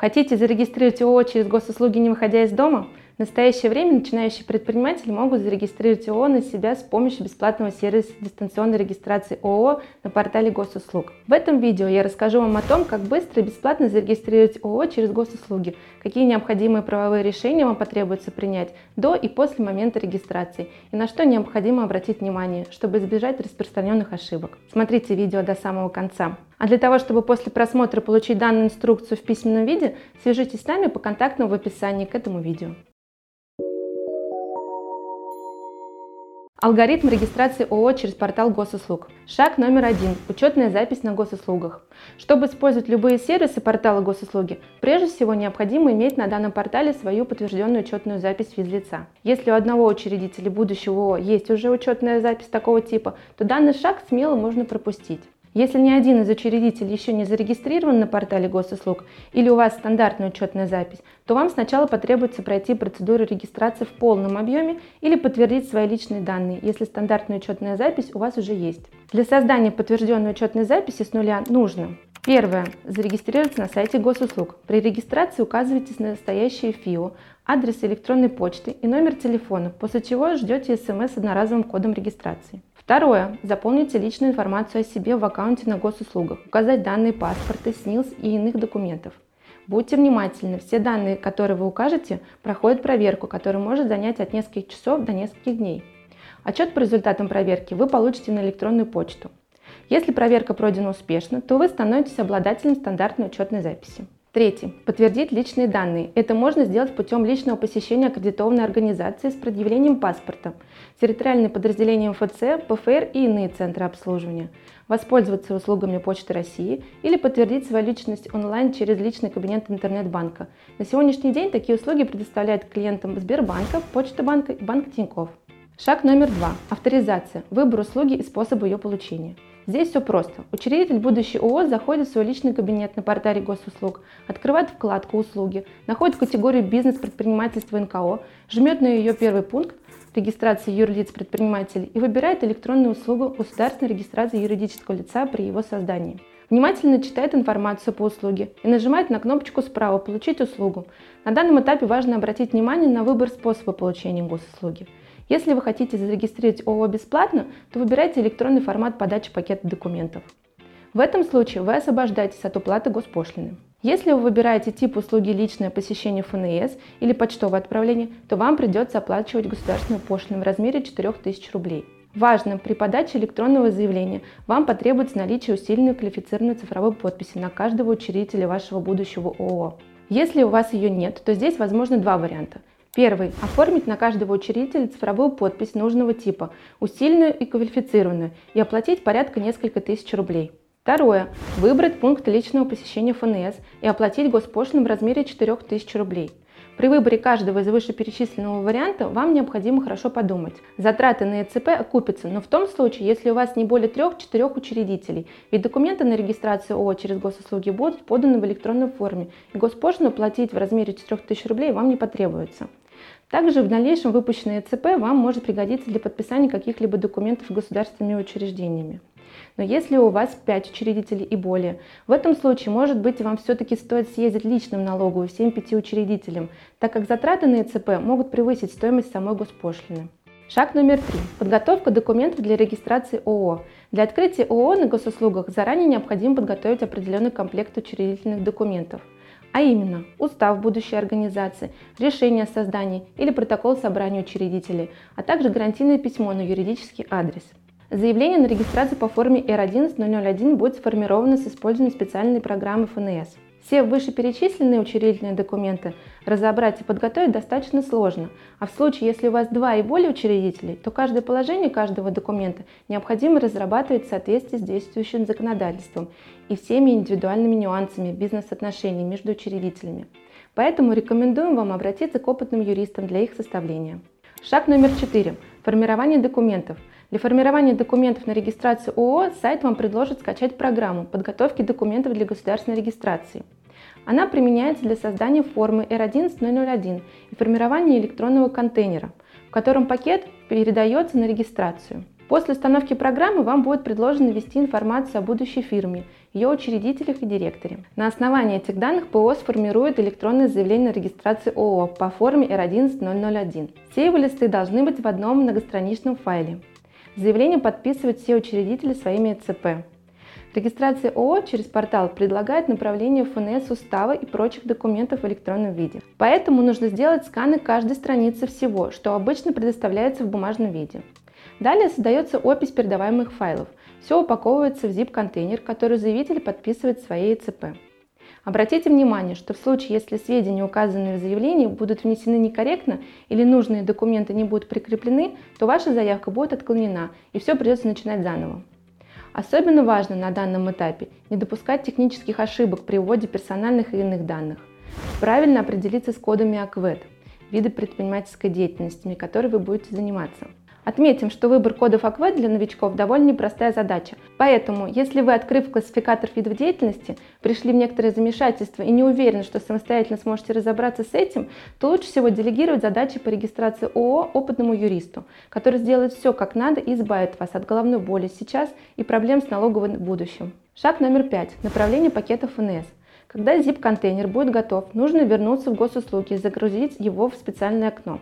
Хотите зарегистрировать ООО через госуслуги, не выходя из дома? В настоящее время начинающие предприниматели могут зарегистрировать ООО на себя с помощью бесплатного сервиса дистанционной регистрации ООО на портале госуслуг. В этом видео я расскажу вам о том, как быстро и бесплатно зарегистрировать ООО через госуслуги, какие необходимые правовые решения вам потребуется принять до и после момента регистрации, и на что необходимо обратить внимание, чтобы избежать распространенных ошибок. Смотрите видео до самого конца. А для того, чтобы после просмотра получить данную инструкцию в письменном виде, свяжитесь с нами по контактам в описании к этому видео. Алгоритм регистрации ООО через портал госуслуг. Шаг номер один. Учетная запись на госуслугах. Чтобы использовать любые сервисы портала госуслуги, прежде всего необходимо иметь на данном портале свою подтвержденную учетную запись физлица. Если у одного учредителя будущего ООО есть уже учетная запись такого типа, то данный шаг смело можно пропустить. Если ни один из учредителей еще не зарегистрирован на портале госуслуг или у вас стандартная учетная запись, то вам сначала потребуется пройти процедуру регистрации в полном объеме или подтвердить свои личные данные, если стандартная учетная запись у вас уже есть. Для создания подтвержденной учетной записи с нуля нужно Первое. Зарегистрироваться на сайте госуслуг. При регистрации указывайте настоящее ФИО, адрес электронной почты и номер телефона, после чего ждете смс с одноразовым кодом регистрации. Второе. Заполните личную информацию о себе в аккаунте на госуслугах. Указать данные паспорта, СНИЛС и иных документов. Будьте внимательны, все данные, которые вы укажете, проходят проверку, которая может занять от нескольких часов до нескольких дней. Отчет по результатам проверки вы получите на электронную почту. Если проверка пройдена успешно, то вы становитесь обладателем стандартной учетной записи. Третий. Подтвердить личные данные. Это можно сделать путем личного посещения аккредитованной организации с предъявлением паспорта, территориальные подразделения МФЦ, ПФР и иные центры обслуживания, воспользоваться услугами Почты России или подтвердить свою личность онлайн через личный кабинет интернет-банка. На сегодняшний день такие услуги предоставляют клиентам Сбербанка, Почта банка и Банк Тинькофф. Шаг номер два. Авторизация. Выбор услуги и способ ее получения. Здесь все просто. Учредитель будущей ООО заходит в свой личный кабинет на портале госуслуг, открывает вкладку «Услуги», находит категорию «Бизнес, предпринимательство, НКО», жмет на ее первый пункт регистрации юрлиц предпринимателей и выбирает электронную услугу государственной регистрации юридического лица при его создании. Внимательно читает информацию по услуге и нажимает на кнопочку справа «Получить услугу». На данном этапе важно обратить внимание на выбор способа получения госуслуги – если вы хотите зарегистрировать ООО бесплатно, то выбирайте электронный формат подачи пакета документов. В этом случае вы освобождаетесь от уплаты госпошлины. Если вы выбираете тип услуги личное посещение ФНС или почтовое отправление, то вам придется оплачивать государственную пошлину в размере 4000 рублей. Важно, при подаче электронного заявления вам потребуется наличие усиленной квалифицированной цифровой подписи на каждого учредителя вашего будущего ООО. Если у вас ее нет, то здесь возможны два варианта. Первый. Оформить на каждого учредителя цифровую подпись нужного типа, усиленную и квалифицированную, и оплатить порядка несколько тысяч рублей. Второе. Выбрать пункт личного посещения ФНС и оплатить госпошлину в размере 4000 рублей. При выборе каждого из вышеперечисленного варианта вам необходимо хорошо подумать. Затраты на ЭЦП окупятся, но в том случае, если у вас не более 3-4 учредителей, ведь документы на регистрацию ООО через госуслуги будут поданы в электронной форме, и госпошлину платить в размере 4000 рублей вам не потребуется. Также в дальнейшем выпущенное ЭЦП вам может пригодиться для подписания каких-либо документов государственными учреждениями. Но если у вас 5 учредителей и более, в этом случае, может быть, вам все-таки стоит съездить личным налоговую всем пяти учредителям, так как затраты на ЭЦП могут превысить стоимость самой госпошлины. Шаг номер три. Подготовка документов для регистрации ООО. Для открытия ООО на госуслугах заранее необходимо подготовить определенный комплект учредительных документов а именно устав будущей организации, решение о создании или протокол собрания учредителей, а также гарантийное письмо на юридический адрес. Заявление на регистрацию по форме R11001 будет сформировано с использованием специальной программы ФНС. Все вышеперечисленные учредительные документы разобрать и подготовить достаточно сложно, а в случае, если у вас два и более учредителей, то каждое положение каждого документа необходимо разрабатывать в соответствии с действующим законодательством и всеми индивидуальными нюансами бизнес-отношений между учредителями. Поэтому рекомендуем вам обратиться к опытным юристам для их составления. Шаг номер четыре. Формирование документов – для формирования документов на регистрацию ООО сайт вам предложит скачать программу подготовки документов для государственной регистрации. Она применяется для создания формы R11001 и формирования электронного контейнера, в котором пакет передается на регистрацию. После установки программы вам будет предложено ввести информацию о будущей фирме, ее учредителях и директоре. На основании этих данных ПО сформирует электронное заявление на регистрацию ООО по форме R11001. Все его листы должны быть в одном многостраничном файле. Заявление подписывают все учредители своими ЦП. Регистрация ООО через портал предлагает направление ФНС устава и прочих документов в электронном виде. Поэтому нужно сделать сканы каждой страницы всего, что обычно предоставляется в бумажном виде. Далее создается опись передаваемых файлов. Все упаковывается в zip-контейнер, который заявитель подписывает своей ЦП. Обратите внимание, что в случае, если сведения, указанные в заявлении, будут внесены некорректно или нужные документы не будут прикреплены, то ваша заявка будет отклонена и все придется начинать заново. Особенно важно на данном этапе не допускать технических ошибок при вводе персональных и иных данных. Правильно определиться с кодами АКВЭД, виды предпринимательской деятельности, которой вы будете заниматься. Отметим, что выбор кодов АКВЭД для новичков довольно непростая задача. Поэтому, если вы, открыв классификатор видов деятельности, пришли в некоторое замешательство и не уверены, что самостоятельно сможете разобраться с этим, то лучше всего делегировать задачи по регистрации ООО опытному юристу, который сделает все как надо и избавит вас от головной боли сейчас и проблем с налоговым в будущем. Шаг номер пять. Направление пакета ФНС. Когда zip-контейнер будет готов, нужно вернуться в госуслуги и загрузить его в специальное окно.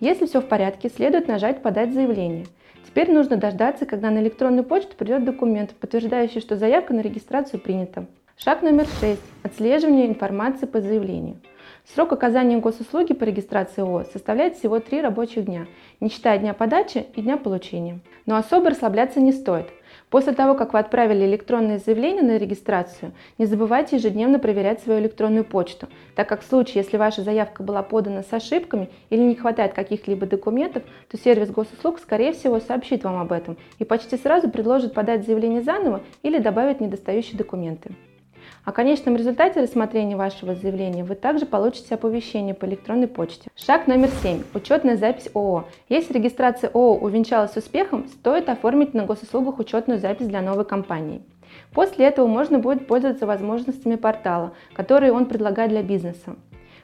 Если все в порядке, следует нажать «Подать заявление». Теперь нужно дождаться, когда на электронную почту придет документ, подтверждающий, что заявка на регистрацию принята. Шаг номер 6. Отслеживание информации по заявлению. Срок оказания госуслуги по регистрации ООО составляет всего 3 рабочих дня, не считая дня подачи и дня получения. Но особо расслабляться не стоит. После того, как вы отправили электронное заявление на регистрацию, не забывайте ежедневно проверять свою электронную почту, так как в случае, если ваша заявка была подана с ошибками или не хватает каких-либо документов, то сервис госуслуг, скорее всего, сообщит вам об этом и почти сразу предложит подать заявление заново или добавить недостающие документы. О конечном результате рассмотрения вашего заявления вы также получите оповещение по электронной почте. Шаг номер 7. Учетная запись ООО. Если регистрация ООО увенчалась успехом, стоит оформить на госуслугах учетную запись для новой компании. После этого можно будет пользоваться возможностями портала, которые он предлагает для бизнеса.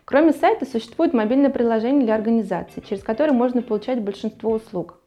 Кроме сайта существует мобильное приложение для организации, через которое можно получать большинство услуг.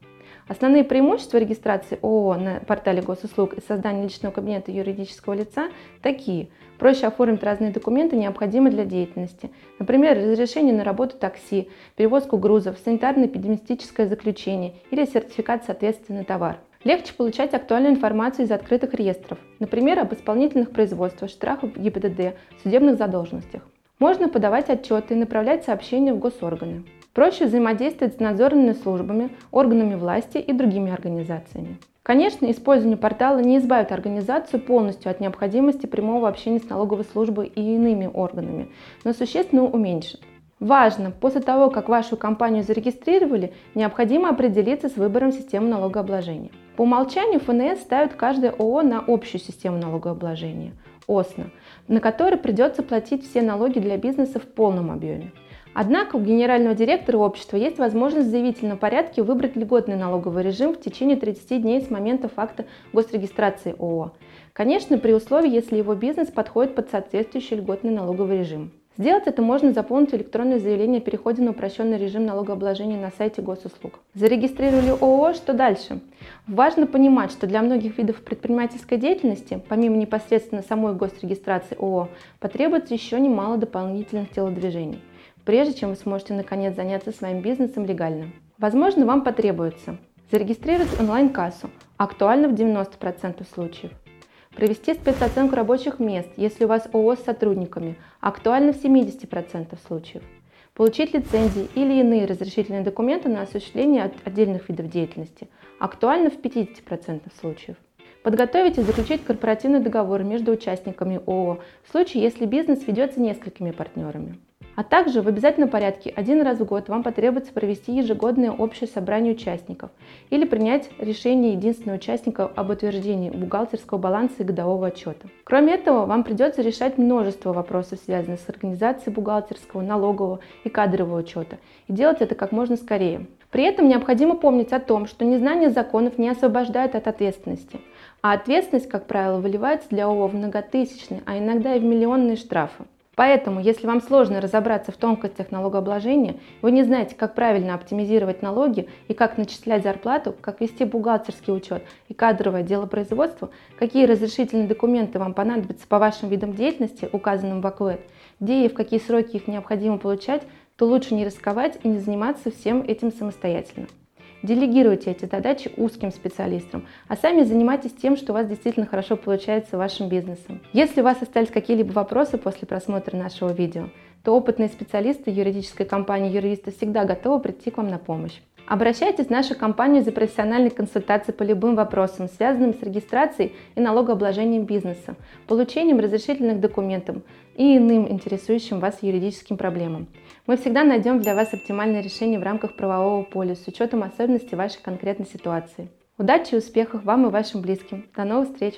Основные преимущества регистрации ООО на портале госуслуг и создания личного кабинета юридического лица такие. Проще оформить разные документы, необходимые для деятельности. Например, разрешение на работу такси, перевозку грузов, санитарно-эпидемиологическое заключение или сертификат соответствия на товар. Легче получать актуальную информацию из открытых реестров, например, об исполнительных производствах, штрафах ГИБДД, судебных задолженностях. Можно подавать отчеты и направлять сообщения в госорганы. Проще взаимодействовать с надзорными службами, органами власти и другими организациями. Конечно, использование портала не избавит организацию полностью от необходимости прямого общения с налоговой службой и иными органами, но существенно уменьшит. Важно, после того, как вашу компанию зарегистрировали, необходимо определиться с выбором системы налогообложения. По умолчанию ФНС ставит каждое ООО на общую систему налогообложения – ОСНО, на которой придется платить все налоги для бизнеса в полном объеме. Однако у генерального директора общества есть возможность в заявительном порядке выбрать льготный налоговый режим в течение 30 дней с момента факта госрегистрации ООО. Конечно, при условии, если его бизнес подходит под соответствующий льготный налоговый режим. Сделать это можно, заполнить электронное заявление о переходе на упрощенный режим налогообложения на сайте госуслуг. Зарегистрировали ООО, что дальше? Важно понимать, что для многих видов предпринимательской деятельности, помимо непосредственно самой госрегистрации ООО, потребуется еще немало дополнительных телодвижений прежде чем вы сможете наконец заняться своим бизнесом легально. Возможно, вам потребуется зарегистрировать онлайн-кассу, актуально в 90% случаев, провести спецоценку рабочих мест, если у вас ООО с сотрудниками, актуально в 70% случаев, получить лицензии или иные разрешительные документы на осуществление отдельных видов деятельности, актуально в 50% случаев. Подготовить и заключить корпоративный договор между участниками ООО в случае, если бизнес ведется несколькими партнерами. А также в обязательном порядке один раз в год вам потребуется провести ежегодное общее собрание участников или принять решение единственного участника об утверждении бухгалтерского баланса и годового отчета. Кроме этого, вам придется решать множество вопросов, связанных с организацией бухгалтерского, налогового и кадрового учета, и делать это как можно скорее. При этом необходимо помнить о том, что незнание законов не освобождает от ответственности, а ответственность, как правило, выливается для ООО в многотысячные, а иногда и в миллионные штрафы. Поэтому, если вам сложно разобраться в тонкостях налогообложения, вы не знаете, как правильно оптимизировать налоги и как начислять зарплату, как вести бухгалтерский учет и кадровое дело производства, какие разрешительные документы вам понадобятся по вашим видам деятельности, указанным в АКУЭД, где и в какие сроки их необходимо получать, то лучше не рисковать и не заниматься всем этим самостоятельно. Делегируйте эти задачи узким специалистам, а сами занимайтесь тем, что у вас действительно хорошо получается вашим бизнесом. Если у вас остались какие-либо вопросы после просмотра нашего видео, то опытные специалисты юридической компании юристы всегда готовы прийти к вам на помощь. Обращайтесь в нашу компанию за профессиональной консультацией по любым вопросам, связанным с регистрацией и налогообложением бизнеса, получением разрешительных документов и иным интересующим вас юридическим проблемам. Мы всегда найдем для вас оптимальное решение в рамках правового поля с учетом особенностей вашей конкретной ситуации. Удачи и успехов вам и вашим близким. До новых встреч!